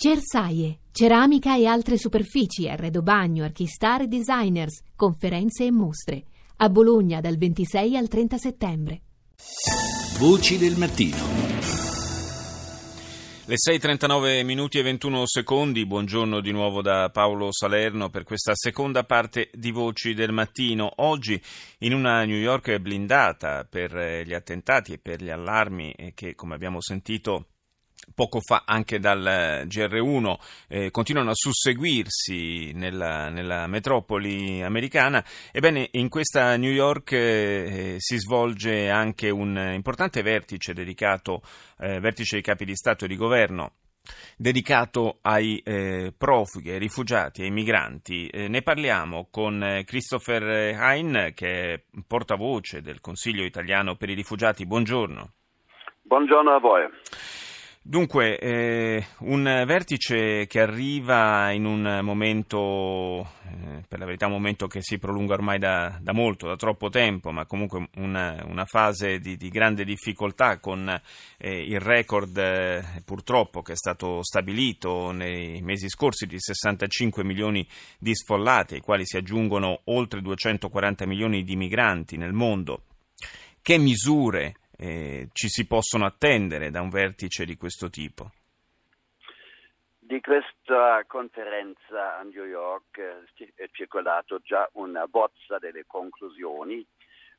Cersaie, ceramica e altre superfici, arredo bagno, archistar e designers, conferenze e mostre. A Bologna dal 26 al 30 settembre. Voci del mattino. Le 6.39 minuti e 21 secondi, buongiorno di nuovo da Paolo Salerno per questa seconda parte di Voci del Mattino. Oggi in una New York blindata per gli attentati e per gli allarmi che, come abbiamo sentito, poco fa anche dal eh, GR1 eh, continuano a susseguirsi nella, nella, metropoli americana. Ebbene, in questa New York eh, si svolge anche un importante vertice dedicato, eh, vertice dei capi di Stato e di Governo dedicato ai eh, profughi, ai rifugiati, ai migranti. Eh, ne parliamo con eh, Christopher Hein, che è portavoce del Consiglio italiano per i rifugiati. Buongiorno. Buongiorno a voi. Dunque, eh, un vertice che arriva in un momento, eh, per la verità un momento che si prolunga ormai da, da molto, da troppo tempo, ma comunque una, una fase di, di, grande difficoltà con eh, il record eh, purtroppo che è stato stabilito nei mesi scorsi di 65 milioni di sfollati, ai quali si aggiungono oltre 240 milioni di migranti nel mondo. Che misure eh, ci si possono attendere da un vertice di questo tipo? Di questa conferenza a New York è circolato già una bozza delle conclusioni,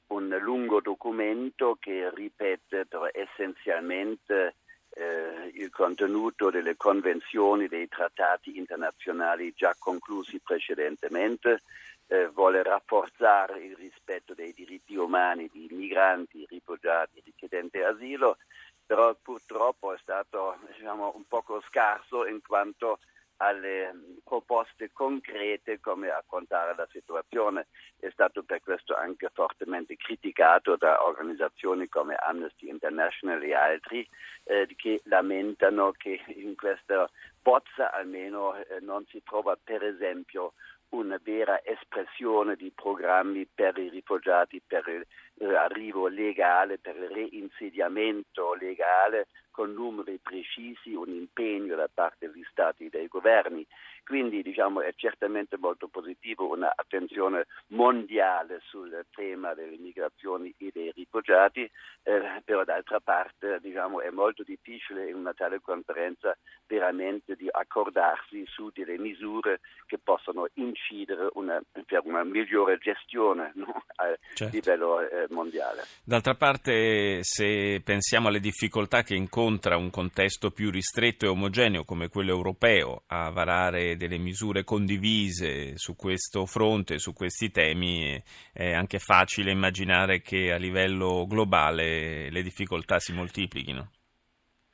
un lungo documento che ripete essenzialmente eh, il contenuto delle convenzioni dei trattati internazionali già conclusi precedentemente, eh, vuole rafforzare il rispetto dei diritti umani di migranti, rifugiati, richiedenti asilo, però purtroppo è stato diciamo, un poco scarso in quanto alle proposte concrete come affrontare la situazione. È stato per questo anche fortemente criticato da organizzazioni come Amnesty International e altri eh, che lamentano che in questa bozza almeno eh, non si trova per esempio una vera espressione di programmi per i rifugiati, per l'arrivo legale, per il reinsediamento legale con numeri precisi, un impegno da parte degli Stati e dei governi. Quindi diciamo, è certamente molto positivo un'attenzione mondiale sul tema delle migrazioni e dei rifugiati, eh, però d'altra parte diciamo, è molto difficile in una tale conferenza veramente di accordarsi su delle misure che possano incidere una, per una migliore gestione no? a certo. livello eh, mondiale. D'altra parte, se pensiamo alle difficoltà che incontra un contesto più ristretto e omogeneo come quello europeo a varare delle misure condivise su questo fronte, su questi temi, è anche facile immaginare che a livello globale le difficoltà si moltiplichino.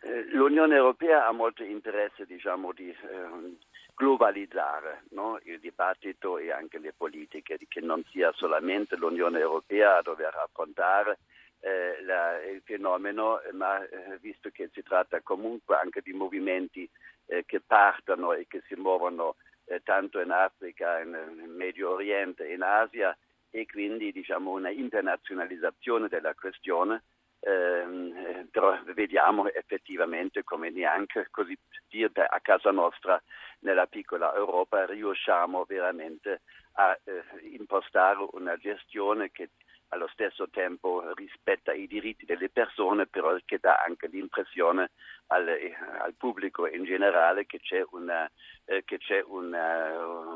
Eh, L'Unione Europea ha molto interesse diciamo, di eh, globalizzare no? il dibattito e anche le politiche, che non sia solamente l'Unione Europea a dover affrontare eh, la, il fenomeno, ma eh, visto che si tratta comunque anche di movimenti eh, che partono e che si muovono eh, tanto in Africa, in, in, Medio Oriente, in Asia e quindi diciamo una internazionalizzazione della questione. Ehm, eh, però vediamo effettivamente come neanche così dire a casa nostra nella piccola Europa riusciamo veramente a impostare una gestione che allo stesso tempo rispetta i diritti delle persone, però che dà anche l'impressione al, al pubblico in generale che c'è una, eh, che c'è una,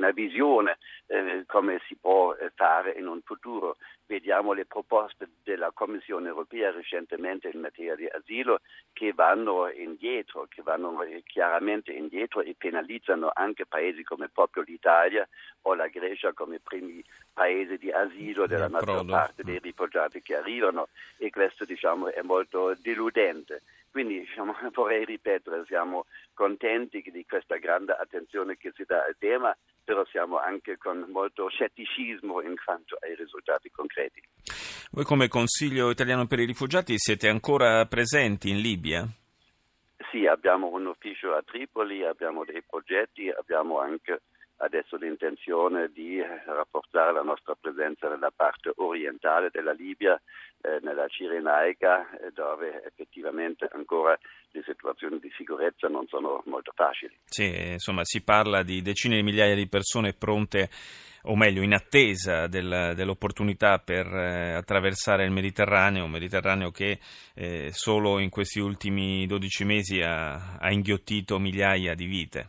una visione eh, come si può eh, fare in un futuro. Vediamo le proposte della Commissione europea recentemente in materia di asilo che vanno indietro, che vanno chiaramente indietro e penalizzano anche paesi come proprio l'Italia o la Grecia come primi paesi di asilo della maggior parte dei rifugiati che arrivano e questo diciamo, è molto deludente. Vorrei ripetere, siamo contenti di questa grande attenzione che si dà al tema, però siamo anche con molto scetticismo in quanto ai risultati concreti. Voi come Consiglio italiano per i rifugiati siete ancora presenti in Libia? Sì, abbiamo un ufficio a Tripoli, abbiamo dei progetti, abbiamo anche adesso l'intenzione di rafforzare la nostra presenza nella parte orientale della Libia, eh, nella Cirenaica, eh, dove effettivamente ancora le situazioni di sicurezza non sono molto facili. Sì, insomma, si parla di decine di migliaia di persone pronte o meglio in attesa del, dell'opportunità per eh, attraversare il Mediterraneo, un Mediterraneo che eh, solo in questi ultimi 12 mesi ha, ha inghiottito migliaia di vite.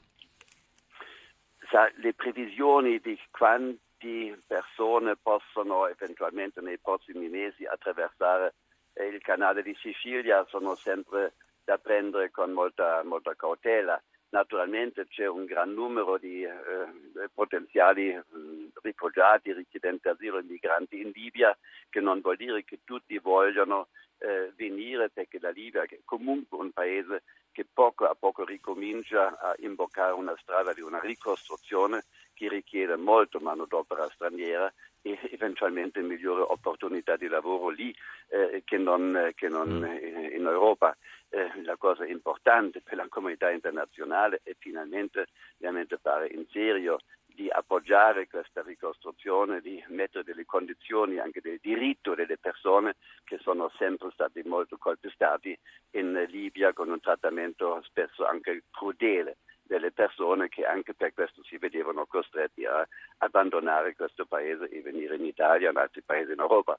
Sa, le previsioni di quanti persone possono eventualmente nei prossimi mesi attraversare eh, il canale di Sicilia sono sempre da prendere con molta, molta cautela. Naturalmente c'è un gran numero di eh, potenziali mh, mm, rifugiati, richiedenti asilo migranti in Libia, che non vuol dire che tutti vogliono eh, venire perché la Libia è comunque un paese che poco a poco ricomincia a imboccare una strada di una ricostruzione che richiede molto manodopera straniera e eventualmente migliori opportunità di lavoro lì eh, che non, che non mm. in, in Europa eh, la cosa importante per la comunità internazionale è finalmente veramente fare in serio di appoggiare questa ricostruzione, di mettere delle condizioni anche del diritto delle persone che sono sempre stati molto colpestati in Libia con un trattamento spesso anche crudele delle persone che anche per questo si vedevano costretti a abbandonare questo paese e venire in Italia e in altri paesi in Europa.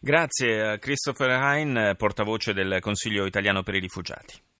Grazie a Christopher Hein, portavoce del Consiglio italiano per i rifugiati.